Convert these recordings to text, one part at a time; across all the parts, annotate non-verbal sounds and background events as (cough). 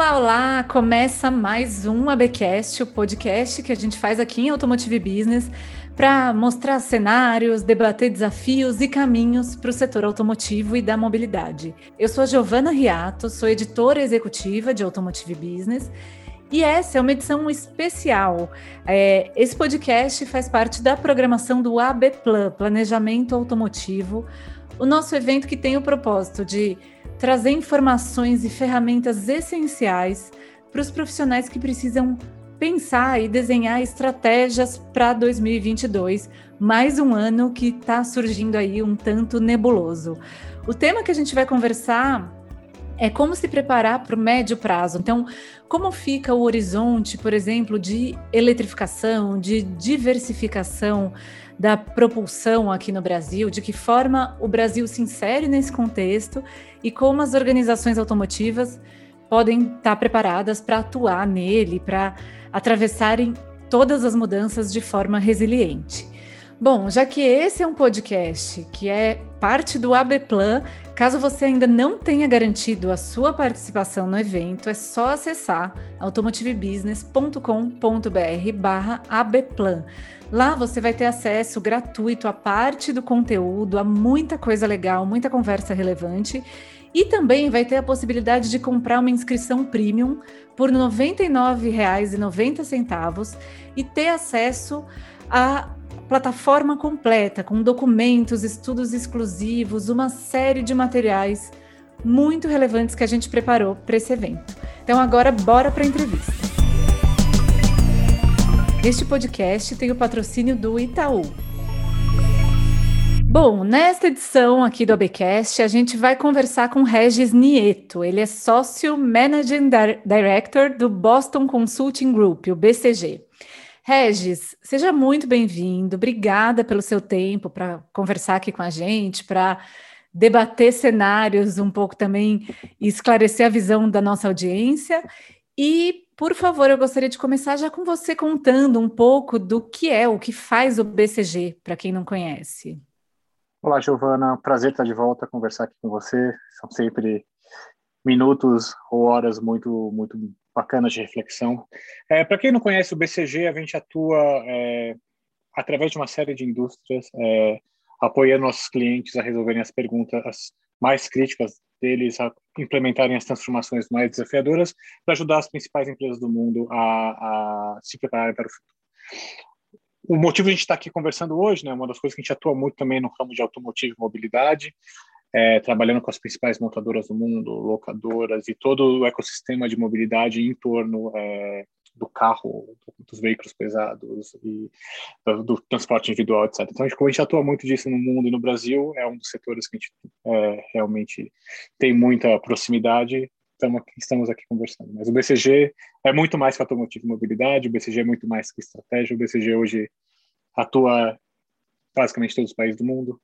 Olá, olá! Começa mais um ABcast, o podcast que a gente faz aqui em Automotive Business para mostrar cenários, debater desafios e caminhos para o setor automotivo e da mobilidade. Eu sou a Giovana Riato, sou editora executiva de Automotive Business e essa é uma edição especial. É, esse podcast faz parte da programação do AB Plan, Planejamento Automotivo, o nosso evento que tem o propósito de trazer informações e ferramentas essenciais para os profissionais que precisam pensar e desenhar estratégias para 2022, mais um ano que está surgindo aí um tanto nebuloso. O tema que a gente vai conversar é como se preparar para o médio prazo. Então, como fica o horizonte, por exemplo, de eletrificação, de diversificação da propulsão aqui no Brasil, de que forma o Brasil se insere nesse contexto e como as organizações automotivas podem estar preparadas para atuar nele, para atravessarem todas as mudanças de forma resiliente. Bom, já que esse é um podcast que é parte do ABPlan, caso você ainda não tenha garantido a sua participação no evento, é só acessar automotivebusiness.com.br barra ABPlan. Lá você vai ter acesso gratuito a parte do conteúdo, a muita coisa legal, muita conversa relevante. E também vai ter a possibilidade de comprar uma inscrição premium por R$ 99,90 e ter acesso à plataforma completa, com documentos, estudos exclusivos, uma série de materiais muito relevantes que a gente preparou para esse evento. Então agora bora para a entrevista. Este podcast tem o patrocínio do Itaú. Bom, nesta edição aqui do ABcast, a gente vai conversar com Regis Nieto. Ele é sócio Managing Director do Boston Consulting Group, o BCG. Regis, seja muito bem-vindo. Obrigada pelo seu tempo para conversar aqui com a gente, para debater cenários um pouco também e esclarecer a visão da nossa audiência. E por favor, eu gostaria de começar já com você contando um pouco do que é, o que faz o BCG, para quem não conhece. Olá, Giovana. Prazer estar de volta, conversar aqui com você. São sempre minutos ou horas muito, muito bacanas de reflexão. É, para quem não conhece o BCG, a gente atua é, através de uma série de indústrias, é, apoiando nossos clientes a resolverem as perguntas mais críticas deles a implementarem as transformações mais desafiadoras para ajudar as principais empresas do mundo a, a se prepararem para o futuro. O motivo de a gente estar aqui conversando hoje, né, uma das coisas que a gente atua muito também no ramo de automotivo e mobilidade, é, trabalhando com as principais montadoras do mundo, locadoras e todo o ecossistema de mobilidade em torno é, do carro, dos veículos pesados e do, do, transporte individual, etc. Então, a gente, como a gente atua muito disso no mundo e no Brasil, é um dos setores que a gente é, realmente tem muita proximidade. Estamos aqui, estamos aqui conversando. Mas o BCG é muito mais que automotivo e mobilidade, o BCG é muito mais que estratégia. O BCG hoje atua basicamente todos os países do mundo,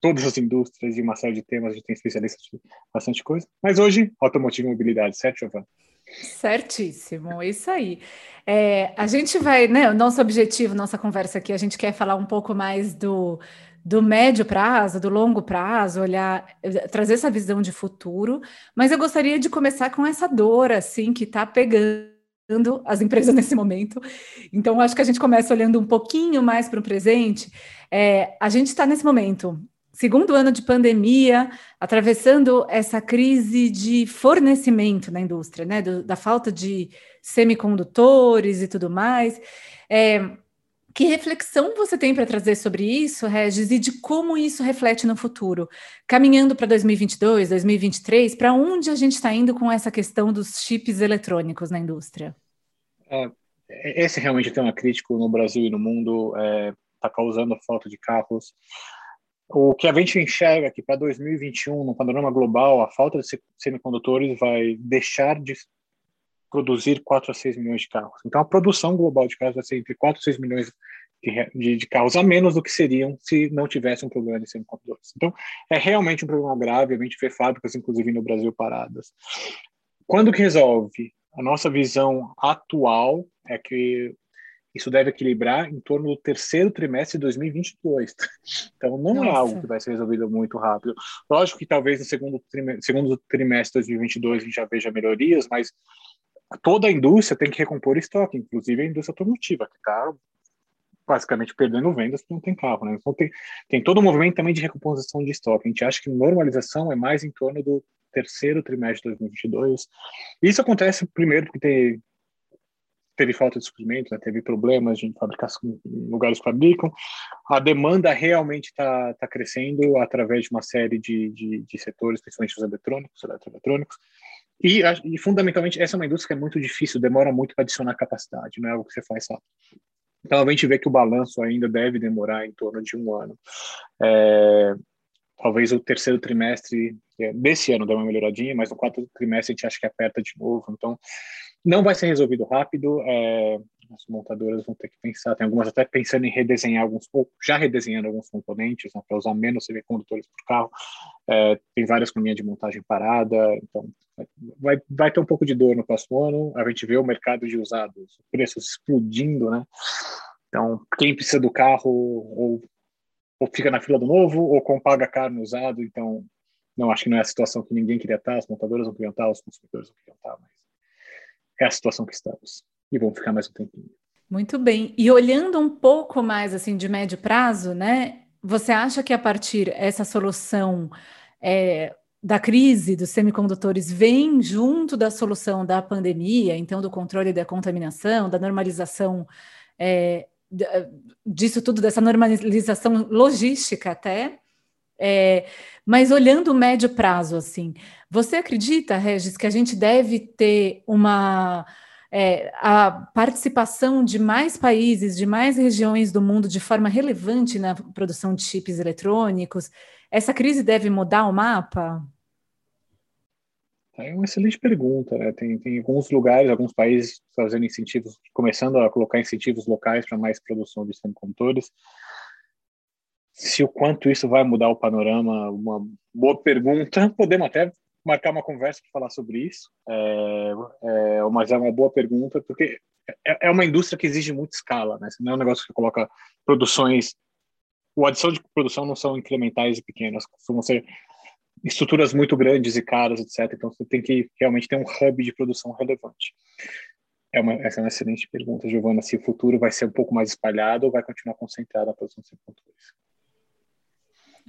todas as indústrias e uma série de temas, a gente tem especialistas de bastante coisa. Mas hoje, automotivo e mobilidade, certo, Giovanna? Certíssimo, isso aí. É, a gente vai, né? O nosso objetivo, nossa conversa aqui, a gente quer falar um pouco mais do, do médio prazo, do longo prazo, olhar, trazer essa visão de futuro, mas eu gostaria de começar com essa dor, assim, que está pegando as empresas (laughs) nesse momento. Então, acho que a gente começa olhando um pouquinho mais para o presente. É, a gente está nesse momento segundo ano de pandemia, atravessando essa crise de fornecimento na indústria, né, do, da falta de semicondutores e tudo mais. É, que reflexão você tem para trazer sobre isso, Regis, e de como isso reflete no futuro? Caminhando para 2022, 2023, para onde a gente está indo com essa questão dos chips eletrônicos na indústria? É, esse realmente é um tema crítico no Brasil e no mundo, está é, tá causando falta de carros o que a gente enxerga é que para 2021, no panorama global, a falta de semicondutores vai deixar de produzir 4 a 6 milhões de carros. Então, a produção global de carros vai ser entre 4 a 6 milhões de, de, de carros a menos do que seriam se não tivesse um problema de semicondutores. Então, é realmente um problema grave. A gente vê fábricas, inclusive no Brasil, paradas. Quando que resolve? A nossa visão atual é que isso deve equilibrar em torno do terceiro trimestre de 2022. Então, não Nossa. é algo que vai ser resolvido muito rápido. Lógico que talvez no segundo trimestre, segundo trimestre de 2022 a gente já veja melhorias, mas toda a indústria tem que recompor estoque, inclusive a indústria automotiva, que está basicamente perdendo vendas porque não tem carro. Né? Então, tem, tem todo o movimento também de recomposição de estoque. A gente acha que normalização é mais em torno do terceiro trimestre de 2022. Isso acontece primeiro porque tem, teve falta de suprimento, né? teve problemas de fabricação em lugares que fabricam. A demanda realmente está tá crescendo através de uma série de, de, de setores, principalmente os eletrônicos, eletroeletrônicos. E, e, fundamentalmente, essa é uma indústria que é muito difícil, demora muito para adicionar capacidade, não é algo que você faz rápido. Então, a gente vê que o balanço ainda deve demorar em torno de um ano. É, talvez o terceiro trimestre é, desse ano dê uma melhoradinha, mas no quarto trimestre a gente acha que aperta de novo. Então, não vai ser resolvido rápido. É, as montadoras vão ter que pensar. Tem algumas até pensando em redesenhar alguns, ou já redesenhando alguns componentes, né, para usar menos semicondutores por carro. É, tem várias com linha de montagem parada, então vai, vai ter um pouco de dor no próximo ano. A gente vê o mercado de usados, preços explodindo, né? Então, quem precisa do carro ou, ou fica na fila do novo, ou com paga caro no usado. Então, não acho que não é a situação que ninguém queria estar, as montadoras não queriam estar, os consumidores não queriam estar, mas é a situação que estamos. E vamos ficar mais um tempinho. Muito bem. E olhando um pouco mais assim de médio prazo, né? Você acha que a partir essa solução é, da crise dos semicondutores vem junto da solução da pandemia, então do controle da contaminação, da normalização é, disso tudo, dessa normalização logística até? É, mas olhando o médio prazo, assim, você acredita, Regis, que a gente deve ter uma é, a participação de mais países, de mais regiões do mundo de forma relevante na produção de chips eletrônicos? Essa crise deve mudar o mapa? É uma excelente pergunta. Né? Tem, tem alguns lugares, alguns países fazendo incentivos, começando a colocar incentivos locais para mais produção de semicondutores se o quanto isso vai mudar o panorama, uma boa pergunta. (laughs) Podemos até marcar uma conversa para falar sobre isso, é, é, mas é uma boa pergunta porque é, é, uma indústria que exige muita escala, né? Não é um negócio que coloca produções, o adição de produção não são incrementais e pequenas, costumam ser estruturas muito grandes e caras, etc. Então você tem que realmente ter um hub de produção relevante. É uma, essa é uma excelente pergunta, Giovana. Se o futuro vai ser um pouco mais espalhado ou vai continuar concentrado a produção de semicondutores?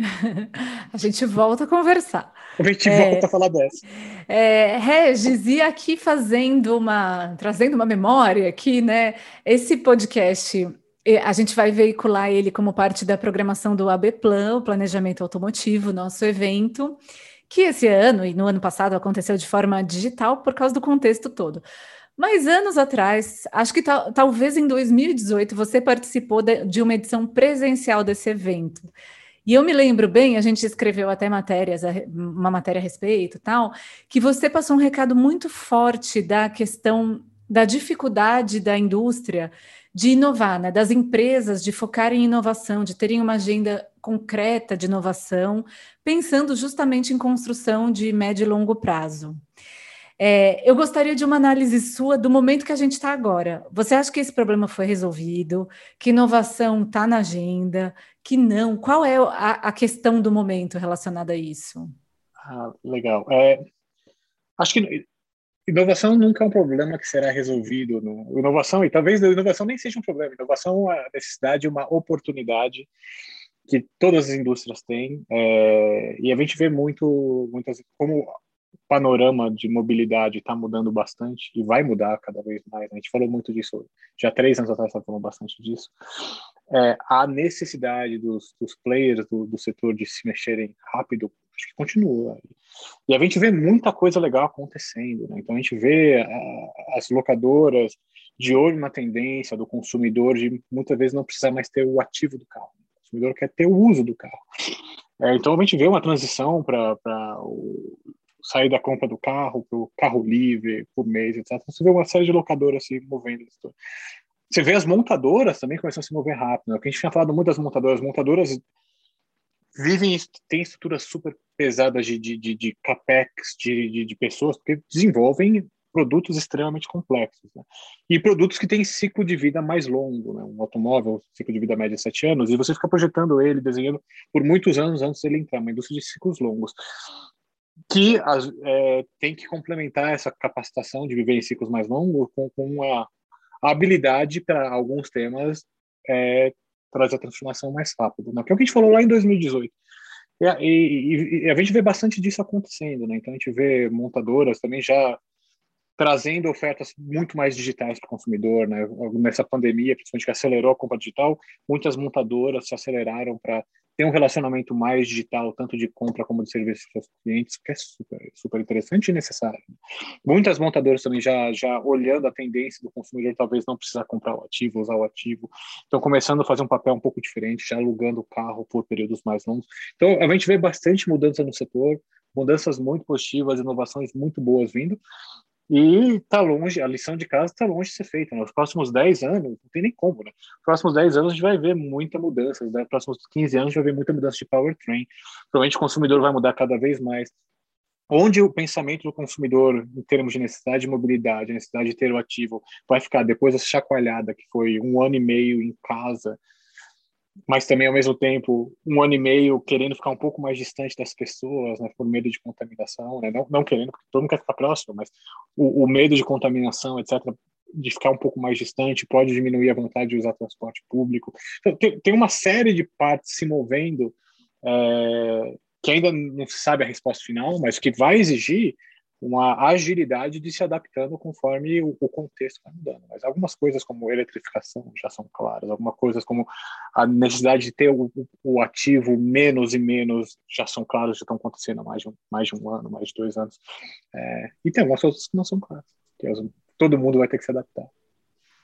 (laughs) a gente volta a conversar. A gente é, volta a falar dessa. É, Regis, e aqui fazendo uma, trazendo uma memória aqui, né? Esse podcast, a gente vai veicular ele como parte da programação do AB Plan, o Planejamento Automotivo, nosso evento, que esse ano e no ano passado aconteceu de forma digital por causa do contexto todo. Mas anos atrás, acho que talvez em 2018, você participou de, de uma edição presencial desse evento. E eu me lembro bem, a gente escreveu até matérias, uma matéria a respeito, tal, que você passou um recado muito forte da questão da dificuldade da indústria de inovar, né? das empresas de focarem em inovação, de terem uma agenda concreta de inovação, pensando justamente em construção de médio e longo prazo. É, eu gostaria de uma análise sua do momento que a gente está agora. Você acha que esse problema foi resolvido? Que inovação está na agenda? Que não? Qual é a, a, questão do momento relacionada a isso? Ah, legal. É, acho que inovação nunca é um problema que será resolvido. No, inovação, e talvez inovação nem seja um problema. Inovação é a necessidade, uma oportunidade que todas as indústrias têm. É, e a gente vê muito, muitas, como panorama de mobilidade está mudando bastante e vai mudar cada vez mais. A gente falou muito disso já três anos atrás, estava falando bastante disso. É, a necessidade dos, dos players do, do, setor de se mexerem rápido, acho que continua. E a gente vê muita coisa legal acontecendo. Né? Então a gente vê a, as locadoras de olho na tendência do consumidor de muitas vezes não precisar mais ter o ativo do carro. O consumidor quer ter o uso do carro. É, então a gente vê uma transição para o sair da compra do carro para o carro livre por mês, etc. Você vê uma série de locadoras se movendo. Você vê as montadoras também começando a se mover rápido. Né? O que a gente tinha falado muito das montadoras. As montadoras vivem, têm estruturas super pesadas de, de, de, de capex de, de, de, pessoas, porque desenvolvem produtos extremamente complexos. Né? E produtos que têm ciclo de vida mais longo. Né? Um automóvel, ciclo de vida média de sete anos, e você fica projetando ele, desenhando por muitos anos antes dele entrar, uma indústria de ciclos longos. Que é, tem que complementar essa capacitação de viver em ciclos mais longos com, com a, habilidade para alguns temas é, trazer a transformação mais rápido, né? que é o que a gente falou lá em 2018. E, e, e, a gente vê bastante disso acontecendo, né? Então a gente vê montadoras também já trazendo ofertas muito mais digitais para o consumidor, né? Nessa pandemia, principalmente que acelerou a compra digital, muitas montadoras se aceleraram para ter um relacionamento mais digital, tanto de compra como de serviço para os clientes, que é super, super interessante e necessário. Muitas montadoras também já, já olhando a tendência do consumidor, talvez não precisar comprar o ativo, usar o ativo, estão começando a fazer um papel um pouco diferente, já alugando o carro por períodos mais longos. Então, a gente vê bastante mudança no setor, mudanças muito positivas, inovações muito boas vindo, e está longe, a lição de casa está longe de ser feita. Nos né? próximos 10 anos, não tem nem como, né? Nos próximos 10 anos a gente vai ver muita mudança, nos próximos 15 anos a gente vai ver muita mudança de powertrain. Provavelmente o consumidor vai mudar cada vez mais. Onde o pensamento do consumidor, em termos de necessidade de mobilidade, necessidade de ter o ativo, vai ficar depois dessa chacoalhada que foi um ano e meio em casa, mas também ao mesmo tempo um ano e meio querendo ficar um pouco mais distante das pessoas, né, por medo de contaminação, né, não, não querendo, porque todo mundo quer ficar próximo, mas o, o, medo de contaminação, etc., de ficar um pouco mais distante pode diminuir a vontade de usar transporte público. Então, tem, tem uma série de partes se movendo é, que ainda não se sabe a resposta final, mas que vai exigir uma agilidade de se adaptando conforme o, o contexto vai mudando. Mas algumas coisas como eletrificação já são claras, algumas coisas como a necessidade de ter o, o ativo menos e menos já são claras, já estão acontecendo há mais de um, mais de um ano, mais de dois anos. É, e tem algumas outras que não são claras, que todo mundo vai ter que se adaptar.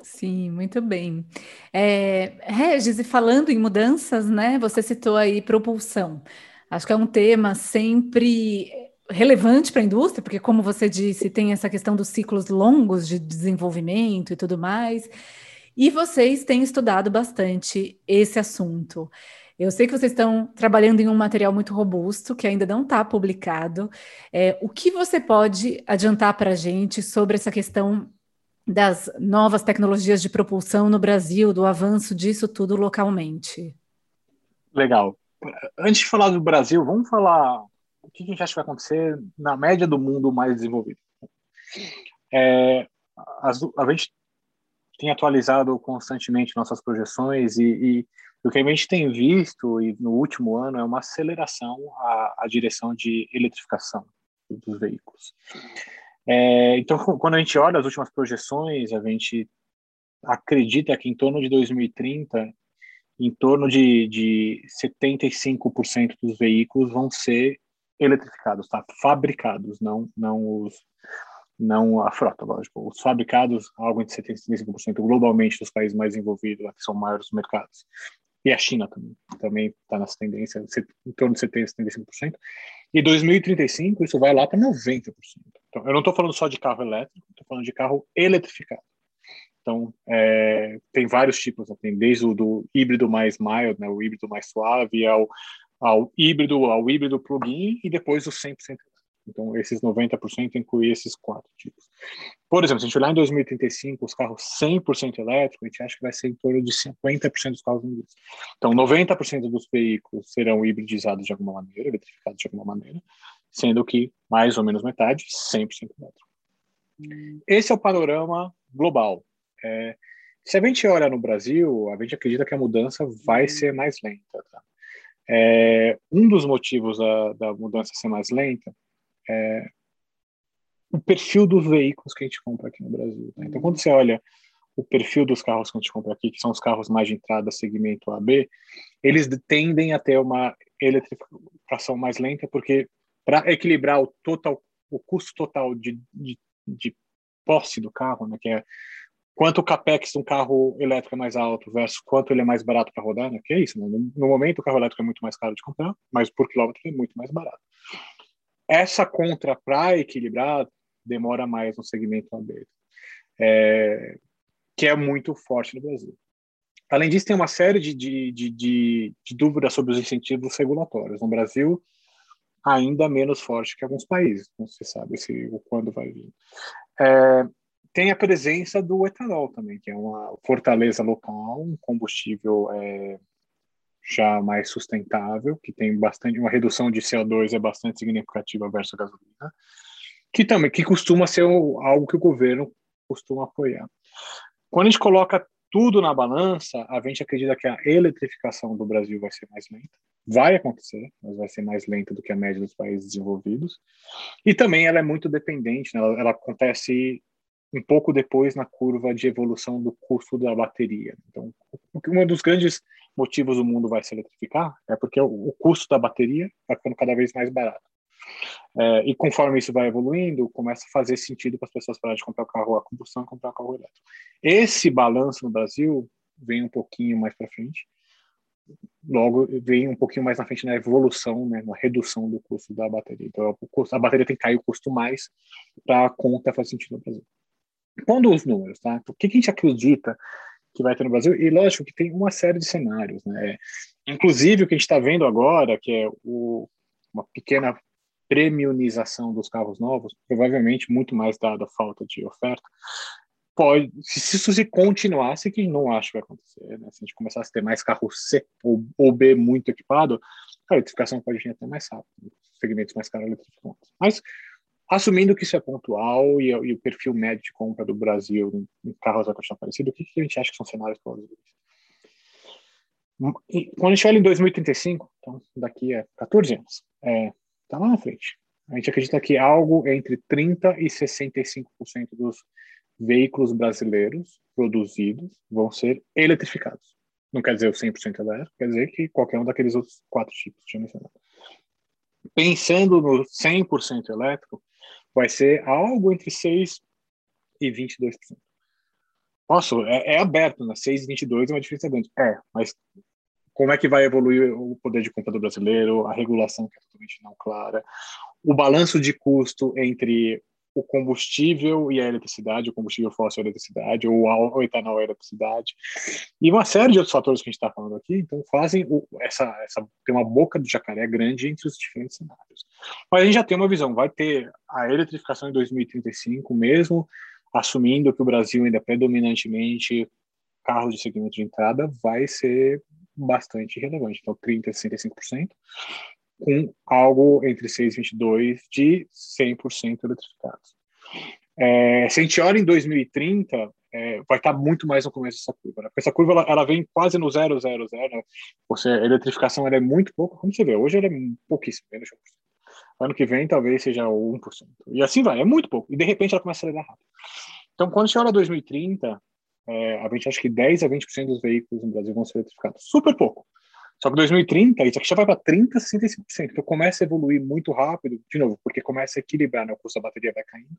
Sim, muito bem. É, Regis, e falando em mudanças, né? Você citou aí propulsão. Acho que é um tema sempre relevante para a indústria, porque, como você disse, tem essa questão dos ciclos longos de desenvolvimento e tudo mais. E vocês têm estudado bastante esse assunto. Eu sei que vocês estão trabalhando em um material muito robusto, que ainda não está publicado. É, o que você pode adiantar para a gente sobre essa questão das novas tecnologias de propulsão no Brasil, do avanço disso tudo localmente? Legal. Antes de falar do Brasil, vamos falar o que a gente acha que vai acontecer na média do mundo mais desenvolvido? É, a gente tem atualizado constantemente nossas projeções e, e, o que a gente tem visto e no último ano é uma aceleração à, à direção de eletrificação dos veículos. É, então, quando a gente olha as últimas projeções, a gente acredita que em torno de 2030, em torno de, de 75% dos veículos vão ser eletrificados, tá? Fabricados, não, não os, não a frota, lógico. Os fabricados, algo entre 75% globalmente dos países mais envolvidos, que são maiores mercados. E a China também, também está nessa tendência, em torno de 70%, 75%. E 2035, isso vai lá para 90%. Então, eu não estou falando só de carro elétrico, estou falando de carro eletrificado. Então, é, tem vários tipos, né? tem desde o do híbrido mais mild, né, o híbrido mais suave, ao ao híbrido, ao híbrido plug-in e depois o 100% então, esses 90% inclui esses quatro tipos. Por exemplo, se a gente olhar em 2035, os carros 100% elétricos, a gente acha que vai ser em torno de 50% dos carros vendidos. Então, 90% dos veículos serão hibridizados de alguma maneira, eletrificados de alguma maneira, sendo que mais ou menos metade 100% elétrico. Esse é o panorama global. É, se a gente olha no Brasil, a gente acredita que a mudança vai ser mais lenta. Tá? É, um dos motivos da, da, mudança ser mais lenta é o perfil dos veículos que a gente compra aqui no Brasil. Né? Então, quando você olha o perfil dos carros que a gente compra aqui, que são os carros mais de entrada, segmento AB, eles tendem a ter uma eletrificação mais lenta, porque para equilibrar o total, o custo total de, de, de posse do carro, né, que é quanto o capex de um carro elétrico é mais alto versus quanto ele é mais barato para rodar, né? Que é isso, né? no, no, momento o carro elétrico é muito mais caro de comprar, mas por quilômetro é muito mais barato. Essa contra para equilibrar demora mais no segmento aberto, é, que é muito forte no Brasil. Além disso, tem uma série de, de, de, de, dúvidas sobre os incentivos regulatórios. No Brasil, ainda menos forte que alguns países. Não se sabe se quando vai vir. É, tem a presença do etanol também, que é uma fortaleza local, um combustível é, já mais sustentável, que tem bastante uma redução de CO2 é bastante significativa versus a gasolina, que também que costuma ser algo que o governo costuma apoiar. Quando a gente coloca tudo na balança, a gente acredita que a eletrificação do Brasil vai ser mais lenta. Vai acontecer, mas vai ser mais lenta do que a média dos países desenvolvidos. E também ela é muito dependente, né? ela, ela acontece um pouco depois na curva de evolução do custo da bateria. Então, um dos grandes motivos do mundo vai se eletrificar é porque o, o custo da bateria vai ficando cada vez mais barato. É, e conforme isso vai evoluindo, começa a fazer sentido para as pessoas pararem de comprar o carro a combustão e comprar o carro elétrico. Esse balanço no Brasil vem um pouquinho mais para frente. Logo, vem um pouquinho mais na frente na evolução, né, na redução do custo da bateria. Então, o custo, a bateria tem que cair o custo mais para a conta fazer sentido no Brasil. Pondo os números, tá? O que a gente acredita que vai ter no Brasil? E lógico que tem uma série de cenários, né? Inclusive o que a gente está vendo agora, que é o, uma pequena premiumização dos carros novos, provavelmente muito mais dada a falta de oferta, pode, se isso se continuasse, que não acho que vai acontecer, né? se a gente começasse a ter mais carro C ou, ou B muito equipado, a eletrificação pode vir até mais rápido, segmentos mais caros eletrificam. Mas, assumindo que isso é pontual e, e, o perfil médio de compra do Brasil em, carros vai continuar parecido, o que, que a gente acha que são cenários plausíveis? Quando a gente olha em 2035, então daqui a 14 anos, é, Está lá na frente. A gente acredita que algo entre 30% e 65% dos veículos brasileiros produzidos vão ser eletrificados. Não quer dizer o 100% elétrico, quer dizer que qualquer um daqueles outros quatro tipos que tinha mencionado. Pensando no 100% elétrico, vai ser algo entre 6% e 22%. Nossa, é, é aberto, né? 6 e 22 é uma diferença grande. É, mas como é que vai evoluir o poder de compra do brasileiro, a regulação que é totalmente não clara, o balanço de custo entre o combustível e a eletricidade, o combustível fóssil e a eletricidade, ou o etanol e a eletricidade, e uma série de outros fatores que a gente está falando aqui, então fazem o, essa, essa, tem uma boca do jacaré grande entre os diferentes cenários. Mas a gente já tem uma visão, vai ter a eletrificação em 2035, mesmo assumindo que o Brasil ainda é predominantemente carro de segmento de entrada, vai ser bastante relevante. Então, 30% a 65%, com algo entre 6 e 22% de 100% eletrificados. É, se a gente olha em 2030, é, vai estar muito mais no começo dessa curva, né? porque essa curva ela, ela, vem quase no 0, 0, 0, né? Você, a eletrificação ela é muito pouco, como você vê, hoje ela é pouquíssimo, menos de 1%. Ano que vem talvez seja 1%. E assim vai, é muito pouco. E de repente ela começa a acelerar rápido. Então, quando a gente olha 2030, é, a gente acha que 10 a 20% dos veículos no Brasil vão ser eletrificados. Super pouco. Só que 2030, isso aqui já vai para 30% a 65%. Então começa a evoluir muito rápido, de novo, porque começa a equilibrar, né? o custo da bateria vai caindo.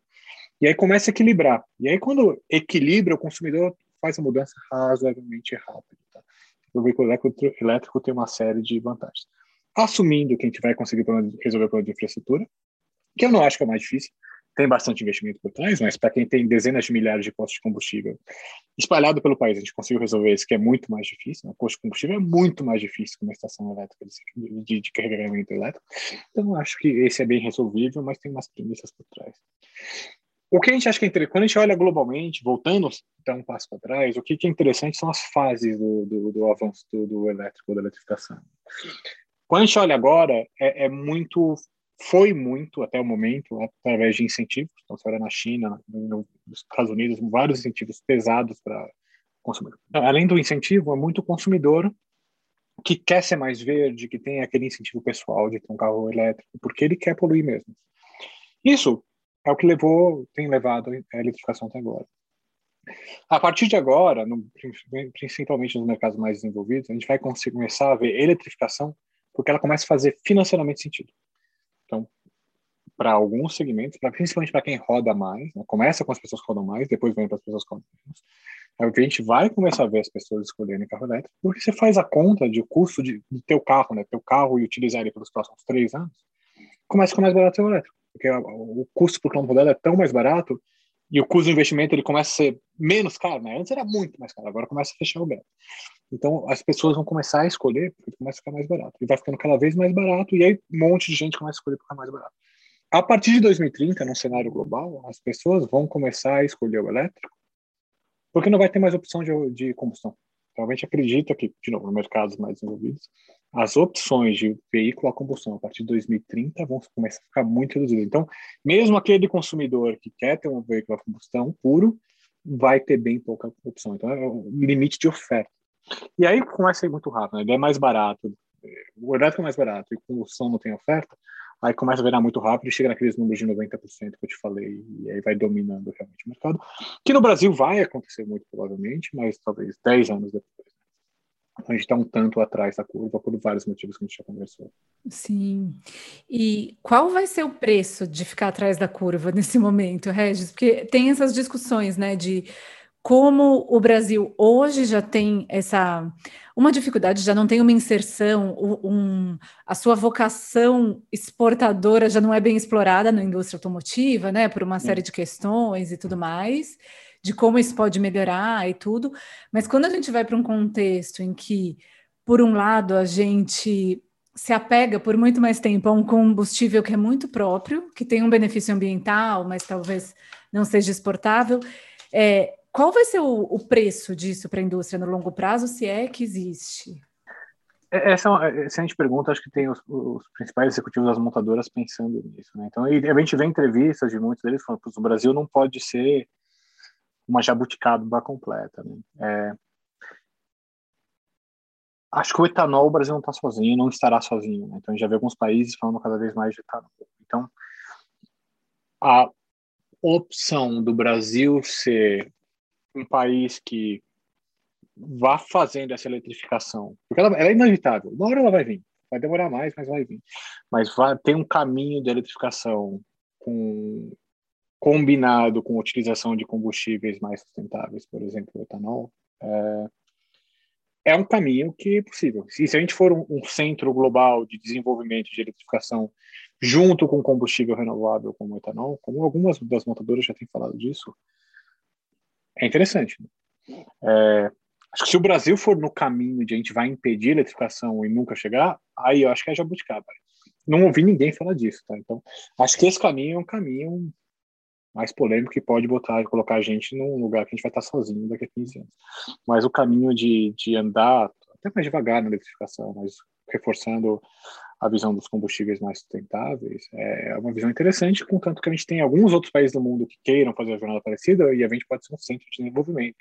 E aí começa a equilibrar. E aí quando equilibra, o consumidor faz a mudança razoavelmente rápido. Tá? O veículo elétrico tem uma série de vantagens. Assumindo que a gente vai conseguir resolver o problema de infraestrutura, que eu não acho que é o mais difícil, tem bastante investimento por trás, mas para quem tem dezenas de milhares de postos de combustível espalhado pelo país, a gente conseguiu resolver isso, que é muito mais difícil. Né? O posto de combustível é muito mais difícil que uma estação elétrica de, de, de carregamento elétrico. Então, acho que esse é bem resolvível, mas tem umas premissas por trás. O que a gente acha que é interessante, quando a gente olha globalmente, voltando então um passo para trás, o que, é interessante são as fases do, do, do avanço do, do elétrico, da eletrificação. Quando a gente olha agora, é, é muito foi muito até o momento através de incentivos. Então, você olha na China, nos Estados Unidos, vários incentivos pesados para consumidor. Então, além do incentivo, é muito consumidor que quer ser mais verde, que tem aquele incentivo pessoal de ter um carro elétrico, porque ele quer poluir mesmo. Isso é o que levou, tem levado a eletrificação até agora. A partir de agora, no, principalmente nos mercados mais desenvolvidos, a gente vai começar a ver eletrificação porque ela começa a fazer financeiramente sentido. Para alguns segmentos, pra, principalmente para quem roda mais, né? começa com as pessoas que rodam mais, depois vem para as pessoas que rodam menos. A gente vai começar a ver as pessoas escolherem carro elétrico, porque você faz a conta de custo de, de ter o carro, né? Ter o carro e utilizar ele pelos próximos três anos, começa com mais barato o elétrico. Porque o custo por quilômetro rodado é tão mais barato e o custo do investimento ele começa a ser menos caro, né? Antes era muito mais caro, agora começa a fechar o gap. Então as pessoas vão começar a escolher porque começa a ficar mais barato. E vai ficando cada vez mais barato e aí um monte de gente começa a escolher porque é mais barato. A partir de 2030, num cenário global, as pessoas vão começar a escolher o elétrico porque não vai ter mais opção de, de combustão. Realmente acredita que, de novo, mercados mais desenvolvidos, as opções de veículo a combustão a partir de 2030 vão começar a ficar muito reduzidas. Então, mesmo aquele consumidor que quer ter um veículo a combustão puro, vai ter bem pouca opção. Então, é o limite de oferta. E aí começa a ir muito rápido, né? ele é mais barato, o elétrico é mais barato e combustão não tem oferta, aí começa a virar muito rápido e chega naqueles números de 90% que eu te falei, e aí vai dominando realmente o mercado, que no Brasil vai acontecer muito provavelmente, mas talvez 10 anos depois. A gente está um tanto atrás da curva por vários motivos que a gente já conversou. Sim. E qual vai ser o preço de ficar atrás da curva nesse momento, Regis? Porque tem essas discussões, né, de como o Brasil hoje já tem essa uma dificuldade, já não tem uma inserção, um, a sua vocação exportadora já não é bem explorada na indústria automotiva, né, por uma série de questões e tudo mais, de como isso pode melhorar e tudo. Mas quando a gente vai para um contexto em que, por um lado, a gente se apega por muito mais tempo a um combustível que é muito próprio, que tem um benefício ambiental, mas talvez não seja exportável. É, qual vai ser o, o preço disso para a indústria no longo prazo, se é que existe? É, essa é uma excelente pergunta. Acho que tem os, os, principais executivos das montadoras pensando nisso. Né? Então, a gente vê entrevistas de muitos deles falando que o Brasil não pode ser uma jabuticaba completa. Né? É, acho que o etanol o Brasil não está sozinho, não estará sozinho. Né? Então, a gente já vê alguns países falando cada vez mais de etanol. Então, a opção do Brasil ser um país que vá fazendo essa eletrificação, porque ela, ela, é inevitável, uma hora ela vai vir, vai demorar mais, mas vai vir, mas vai ter um caminho de eletrificação com, combinado com a utilização de combustíveis mais sustentáveis, por exemplo, o etanol, é, é um caminho que é possível. E se a gente for um, um centro global de desenvolvimento de eletrificação junto com combustível renovável como o etanol, como algumas das montadoras já têm falado disso, é interessante. Né? É, acho que se o Brasil for no caminho de a gente vai impedir a eletrificação e nunca chegar, aí eu acho que é jabuticaba. Não ouvi ninguém falar disso, tá? Então, acho que esse caminho é um caminho mais polêmico que pode botar, colocar a gente num lugar que a gente vai estar sozinho daqui a 15 anos. Mas o caminho de, de andar até mais devagar na eletrificação, mas reforçando a visão dos combustíveis mais sustentáveis é uma visão interessante, contanto que a gente tem alguns outros países do mundo que queiram fazer a jornada parecida e a gente pode ser um centro de desenvolvimento,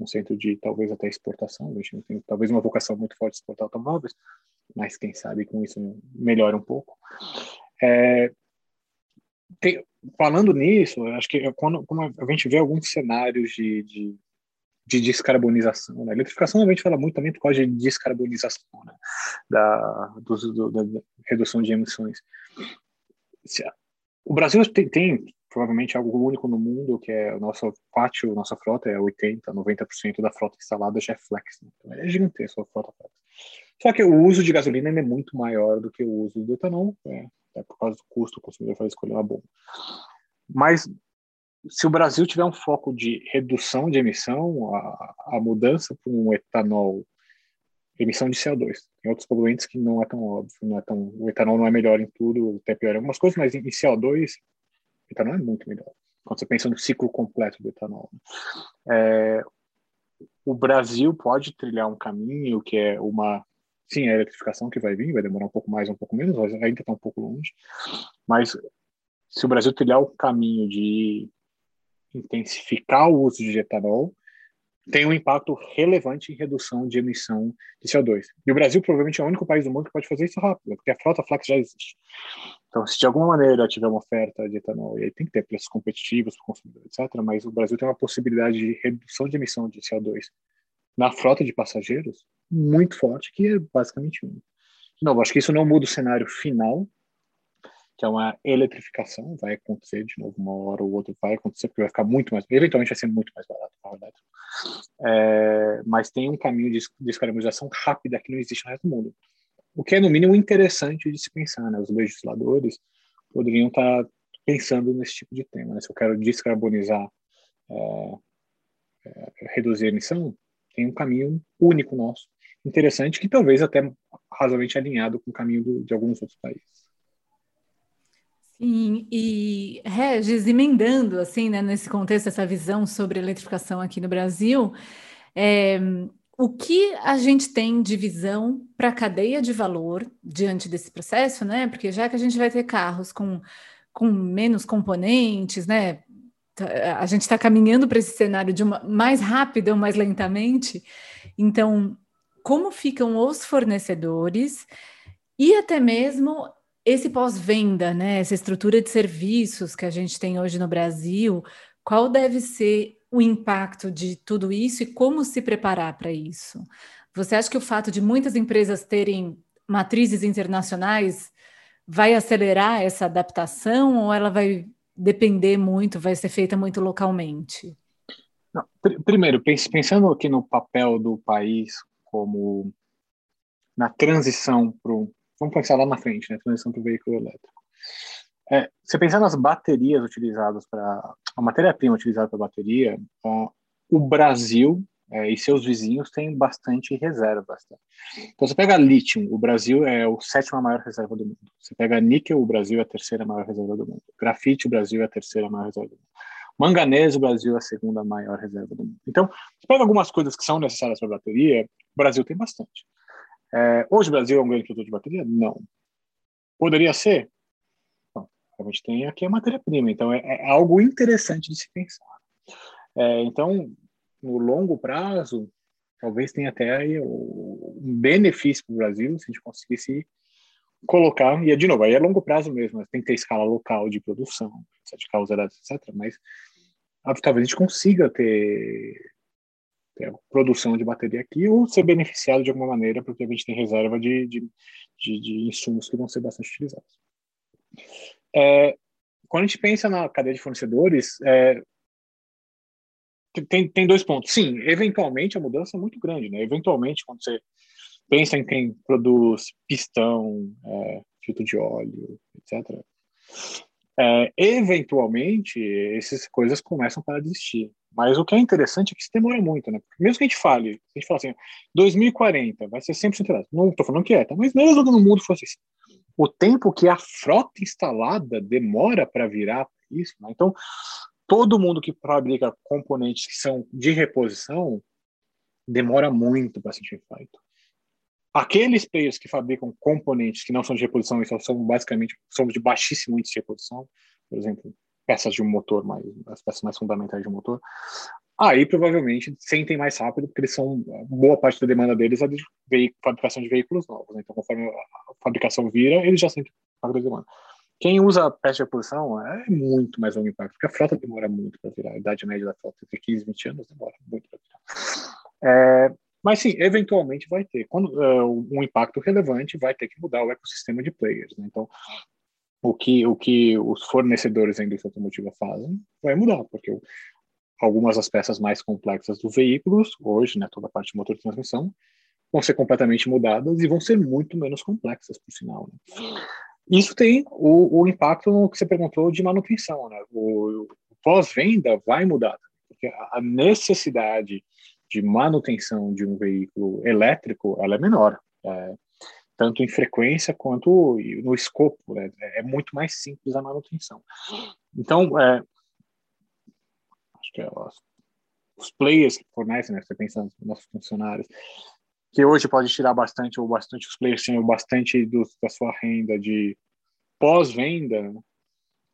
um centro de talvez até exportação. A gente não tem talvez uma vocação muito forte de exportar automóveis, mas quem sabe com isso melhora um pouco. É, tem, falando nisso, acho que quando, quando, a gente vê alguns cenários de, de de descarbonização. Né? A eletrificação a gente fala muito também por causa de descarbonização, né? da, do, do, da redução de emissões. O Brasil tem, tem, provavelmente algo único no mundo, que é o nosso pátio, nossa frota é 80%, 90% da frota instalada já é flex. Né? Então é gigantesco a frota flex. Só que o uso de gasolina é muito maior do que o uso do etanol, é, é por causa do custo, o consumidor vai escolher uma bomba. Mas se o Brasil tiver um foco de redução de emissão, a, a mudança para um etanol, emissão de CO2. Tem outros poluentes que não é tão óbvio, não é tão, o etanol não é melhor em tudo, até pior em algumas coisas, mas em CO2, o etanol é muito melhor. Quando você pensa no ciclo completo do etanol. É, o Brasil pode trilhar um caminho que é uma sim, a eletrificação que vai vir, vai demorar um pouco mais, um pouco menos, ainda está um pouco longe, mas se o Brasil trilhar o caminho de intensificar o uso de etanol tem um impacto relevante em redução de emissão de CO2. E o Brasil provavelmente é o único país do mundo que pode fazer isso rápido, porque a frota flex já existe. Então, se de alguma maneira tiver uma oferta de etanol, e aí tem que ter preços competitivos para o consumidor, etc., mas o Brasil tem uma possibilidade de redução de emissão de CO2 na frota de passageiros muito forte, que é basicamente um. De novo, acho que isso não muda o cenário final, que é uma eletrificação, vai acontecer de novo, uma hora ou outra vai acontecer, porque vai ficar muito mais, eventualmente vai ser muito mais barato o carro elétrico. É, mas tem um caminho de descarbonização rápida que não existe no resto do mundo. O que é, no mínimo, interessante de se pensar, né? Os legisladores poderiam estar pensando nesse tipo de tema, né? Se eu quero descarbonizar é, é, reduzir a emissão, tem um caminho único nosso, interessante, que talvez até razoavelmente alinhado com o caminho do, de alguns outros países. Sim, e Regis, emendando assim, né, nesse contexto, essa visão sobre eletrificação aqui no Brasil, é, o que a gente tem de visão para a cadeia de valor diante desse processo, né? Porque já que a gente vai ter carros com, com menos componentes, né? Tá, a gente está caminhando para esse cenário de uma mais rápida ou mais lentamente. Então, como ficam os fornecedores e até mesmo esse pós-venda, né? Essa estrutura de serviços que a gente tem hoje no Brasil, qual deve ser o impacto de tudo isso e como se preparar para isso? Você acha que o fato de muitas empresas terem matrizes internacionais vai acelerar essa adaptação ou ela vai depender muito, vai ser feita muito localmente? Não, pr primeiro, pensando aqui no papel do país como na transição para vamos pensar lá na frente, né, transição para o veículo elétrico. É, você pensar nas baterias utilizadas para a matéria-prima utilizada para bateria, ó, o Brasil é, e seus vizinhos têm bastante reservas. Tá? Então, você pega lítio, o Brasil é o sétima maior reserva do mundo. Você pega níquel, o Brasil é a terceira maior reserva do mundo. Grafite, o Brasil é a terceira maior reserva do mundo. Manganês, o Brasil é a segunda maior reserva do mundo. Então, você pega algumas coisas que são necessárias para a bateria, o Brasil tem bastante. É, hoje o Brasil é um grande produtor de bateria? Não. Poderia ser? A gente tem aqui a matéria-prima, então é, é, algo interessante de se pensar. É, então, no longo prazo, talvez tenha até um benefício para o Brasil se a gente conseguisse colocar, e é, de novo, aí é longo prazo mesmo, tem que ter escala local de produção, de causa, etc. Mas talvez a gente consiga ter, ter produção de bateria aqui ou ser beneficiado de alguma maneira, porque a gente tem reserva de, de, de, de insumos que vão ser bastante utilizados. É, quando a gente pensa na cadeia de fornecedores, é, tem, tem dois pontos. Sim, eventualmente a mudança é muito grande, né? Eventualmente, quando você pensa em quem produz pistão, é, filtro de óleo, etc., é, eventualmente essas coisas começam a existir. Mas o que é interessante é que isso demora muito, né? Porque mesmo que a gente fale, a gente fala assim, 2040 vai ser 100% elétrico. Não estou falando que é, tá? mas mesmo no mundo fosse assim, o tempo que a frota instalada demora para virar isso. Né? Então, todo mundo que fabrica componentes que são de reposição demora muito para ser feito. Aqueles players que fabricam componentes que não são de reposição e só são basicamente são de baixíssimo índice de reposição, por exemplo, peças de um motor, mais, as peças mais fundamentais de um motor, aí provavelmente sentem mais rápido, porque eles são, boa parte da demanda deles é de fabricação de veículos novos, né? então conforme a fabricação vira, eles já sentem a demanda. Quem usa peça de reposição é muito mais longo impacto, porque a frota demora muito para virar, a idade média da frota entre 15 e 20 anos demora muito para virar. É, mas sim, eventualmente vai ter. Quando uh, um impacto relevante, vai ter que mudar o ecossistema de players. Né? Então, o que, o que os fornecedores da indústria automotiva fazem vai mudar, porque algumas das peças mais complexas dos veículos, hoje, né, toda a parte de motor de transmissão, vão ser completamente mudadas e vão ser muito menos complexas, por sinal. Né? Isso tem o, o, impacto no que você perguntou de manutenção. Né? O, o pós-venda vai mudar, porque a necessidade de manutenção de um veículo elétrico ela é menor. É, tanto em frequência quanto no escopo, né? é muito mais simples a manutenção. Então, é, acho que é, os players que fornecem, né, você pensa nos nossos funcionários, que hoje pode tirar bastante, ou bastante, os players tiram bastante do, da sua renda de pós-venda,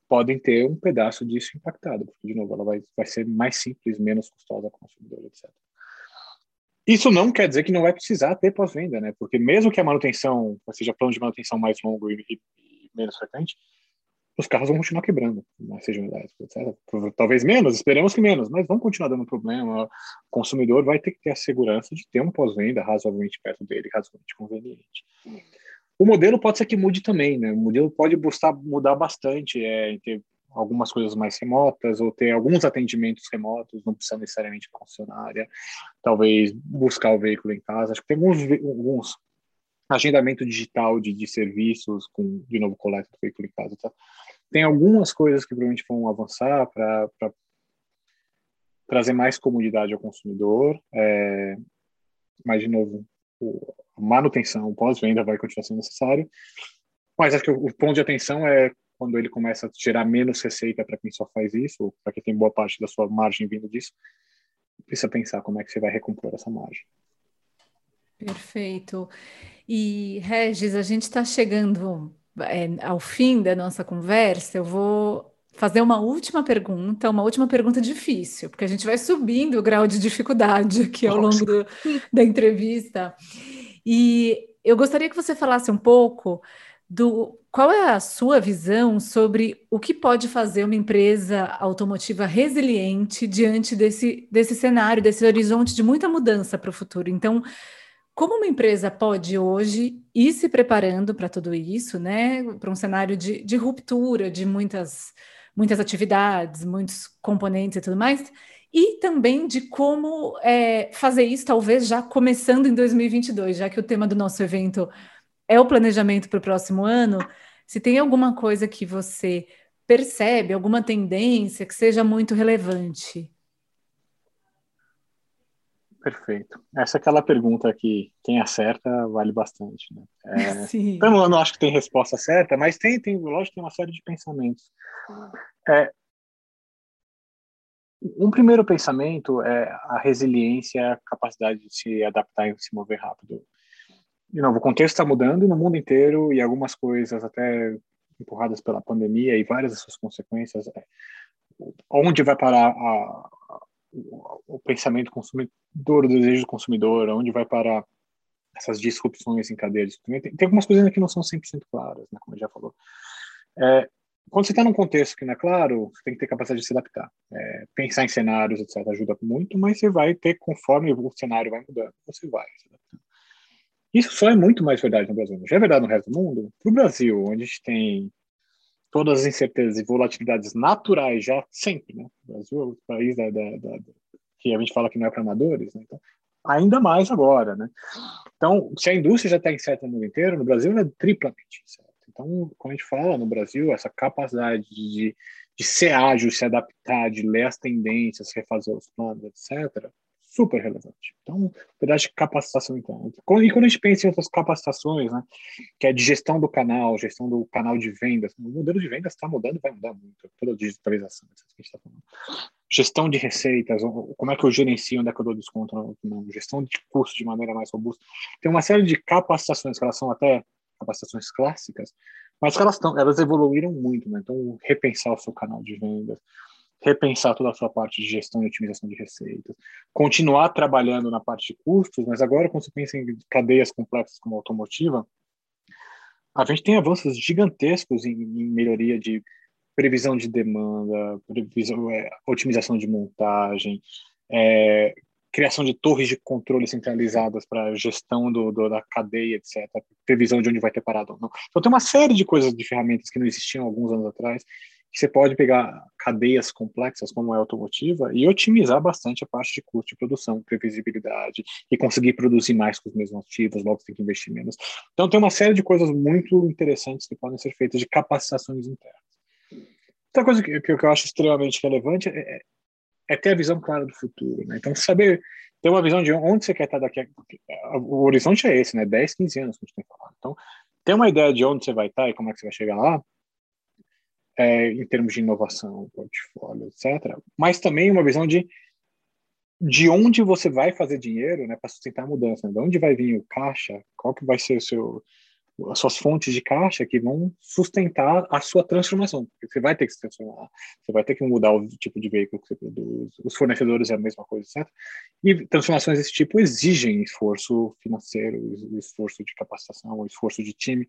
podem ter um pedaço disso impactado, porque, de novo, ela vai, vai ser mais simples, menos custosa ao consumidor, etc. Isso não quer dizer que não vai precisar ter pós-venda, né? Porque mesmo que a manutenção seja plano de manutenção mais longo e, e, menos frequente, os carros vão continuar quebrando nas regionalidades, etc. Talvez menos, esperemos que menos, mas vão continuar dando problema. O consumidor vai ter que ter a segurança de ter um pós-venda razoavelmente perto dele, razoavelmente conveniente. O modelo pode ser que mude também, né? O modelo pode buscar mudar bastante, é, ter algumas coisas mais remotas ou ter alguns atendimentos remotos, não precisa necessariamente de concessionária, talvez buscar o veículo em casa. Acho que tem alguns, alguns agendamento digital de, de serviços com, de novo, coleta do veículo em casa. Tá? Tem algumas coisas que provavelmente vão avançar para trazer mais comodidade ao consumidor, é, mas, de novo, o, a manutenção, pós-venda vai continuar sendo necessário, mas acho que o, o ponto de atenção é quando ele começa a gerar menos receita para quem só faz isso, ou para quem tem boa parte da sua margem vindo disso, precisa pensar como é que você vai recompor essa margem. Perfeito. E, Regis, a gente está chegando é, ao fim da nossa conversa. Eu vou fazer uma última pergunta, uma última pergunta difícil, porque a gente vai subindo o grau de dificuldade aqui ao longo do, da entrevista. E eu gostaria que você falasse um pouco do qual é a sua visão sobre o que pode fazer uma empresa automotiva resiliente diante desse, desse cenário, desse horizonte de muita mudança para o futuro. Então, como uma empresa pode hoje ir se preparando para tudo isso, né? Para um cenário de, de ruptura de muitas, muitas atividades, muitos componentes e tudo mais, e também de como é, fazer isso, talvez já começando em 2022, já que o tema do nosso evento é o planejamento para o próximo ano, se tem alguma coisa que você percebe, alguma tendência que seja muito relevante. Perfeito. Essa é aquela pergunta que quem acerta vale bastante. Né? É, Sim. Então, eu não acho que tem resposta certa, mas tem, tem, lógico, tem uma série de pensamentos. É, um primeiro pensamento é a resiliência, a capacidade de se adaptar e se mover rápido de novo, o contexto está mudando no mundo inteiro e algumas coisas até empurradas pela pandemia e várias das suas consequências. É, onde vai parar a, a, o, pensamento consumidor, o desejo do consumidor? Onde vai parar essas disrupções em cadeia de tem, algumas coisas que não são 100% claras, né, como já falou. É, quando você está num contexto que não é claro, você tem que ter capacidade de se adaptar. É, pensar em cenários, etc., ajuda muito, mas você vai ter, conforme o cenário vai mudando, você vai se adaptando. Isso só é muito mais verdade no Brasil. Já é verdade no resto do mundo. Para o Brasil, onde a gente tem todas as incertezas e volatilidades naturais já sempre, né? O Brasil é o país da, da, da, que a gente fala que não é para amadores, né? Então, ainda mais agora, né? Então, se a indústria já está incerta no mundo inteiro, no Brasil é triplamente incerta. Então, quando a gente fala no Brasil, essa capacidade de, de ser ágil, se adaptar, de ler as tendências, refazer os planos, etc., super relevante. Então, pedaço de capacitação interna. E quando a gente pensa em outras capacitações, né, que é de gestão do canal, gestão do canal de vendas, o modelo de vendas está mudando vai mudar muito, toda a digitalização, que a gente está falando. Gestão de receitas, como é que eu gerencio, onde é que eu dou desconto, não, não, gestão de custos de maneira mais robusta. Tem uma série de capacitações que elas são até capacitações clássicas, mas elas, tão, elas evoluíram muito, né? Então, repensar o seu canal de vendas, repensar toda a sua parte de gestão e otimização de receitas, continuar trabalhando na parte de custos, mas agora quando você pensa em cadeias complexas como a automotiva, a gente tem avanços gigantescos em, em melhoria de previsão de demanda, previsão, é, otimização de montagem, é, criação de torres de controle centralizadas para gestão do, do, da cadeia, etc., previsão de onde vai ter parado ou não. Então, tem uma série de coisas, de ferramentas que não existiam alguns anos atrás, você pode pegar cadeias complexas como é a automotiva e otimizar bastante a parte de custo de produção, previsibilidade e conseguir produzir mais com os mesmos ativos, logo tem que investir menos. Então tem uma série de coisas muito interessantes que podem ser feitas de capacitações internas. Outra coisa que, que eu acho extremamente relevante é, é, é ter a visão clara do futuro. Né? Então saber ter uma visão de onde você quer estar daqui a... O horizonte é esse, né? 10, 15 anos que a gente tem falado. Então ter uma ideia de onde você vai estar e como é que você vai chegar lá é, em termos de inovação, portfólio, etc. Mas também uma visão de de onde você vai fazer dinheiro, né, para sustentar a mudança, né? de onde vai vir o caixa, qual que vai ser o seu as suas fontes de caixa que vão sustentar a sua transformação. Você vai ter que se transformar, você vai ter que mudar o tipo de veículo que você produz, os fornecedores é a mesma coisa, certo? E transformações desse tipo exigem esforço financeiro, esforço de capacitação, esforço de time,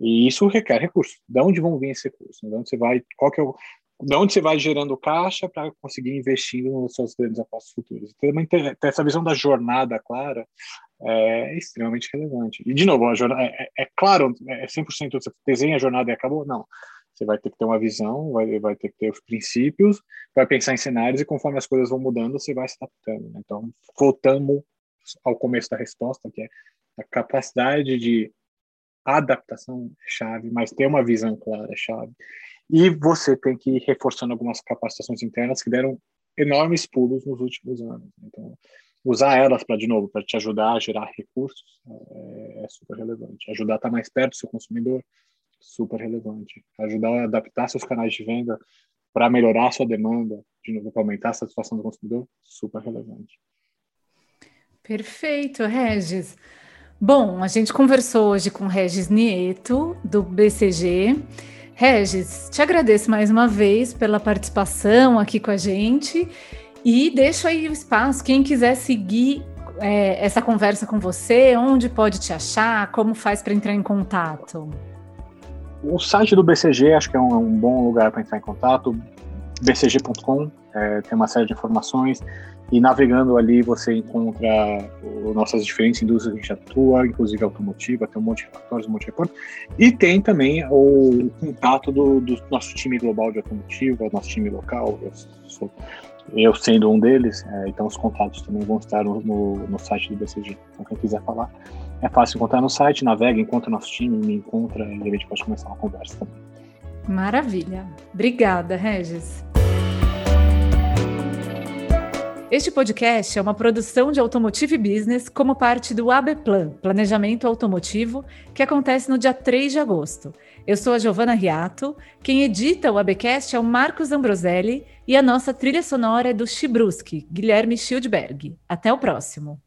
e isso requer recursos. De onde vão vir esses recursos? De onde você vai, qual que é o, de onde você vai gerando caixa para conseguir investindo nos seus grandes apostas futuras. Então, ter, ter essa visão da jornada clara é extremamente relevante. E, de novo, a jornada, é, é, é claro, é 100% você desenha a jornada e acabou? Não. Você vai ter que ter uma visão, vai, vai ter que ter os princípios, vai pensar em cenários e conforme as coisas vão mudando, você vai se adaptando. Né? Então, voltamos ao começo da resposta, que é a capacidade de adaptação é chave, mas ter uma visão clara é chave. E você tem que ir reforçando algumas capacitações internas que deram enormes pulos nos últimos anos. Então, usar elas para, de novo, para te ajudar a gerar recursos é, é, super relevante. Ajudar a estar mais perto do seu consumidor, super relevante. Ajudar a adaptar seus canais de venda para melhorar sua demanda, de novo, para aumentar a satisfação do consumidor, super relevante. Perfeito, Regis. Bom, a gente conversou hoje com Regis Nieto, do BCG. Regis, te agradeço mais uma vez pela participação aqui com a gente e deixo aí o espaço, quem quiser seguir é, essa conversa com você, onde pode te achar, como faz para entrar em contato? O site do BCG acho que é um, um bom lugar para entrar em contato, bcg.com, é, tem uma série de informações e navegando ali você encontra nossas diferentes indústrias que a gente atua, inclusive automotiva, tem um monte de fatores, um monte de reportes, e tem também o contato do, do nosso time global de automotiva, nosso time local, eu sou eu sendo um deles, é, então os contatos também vão estar no, no, no, site do BCG. Então, quem quiser falar, é fácil encontrar no site, navega, encontra nosso time, me encontra e a gente pode começar uma conversa também. Maravilha. Obrigada, Regis. Este podcast é uma produção de Automotive Business como parte do ABPlan, Planejamento Automotivo, que acontece no dia 3 de agosto. Eu sou a Giovana Riato, quem edita o ABcast é o Marcos Ambroselli e a nossa trilha sonora é do Chibruski, Guilherme Schildberg. Até o próximo.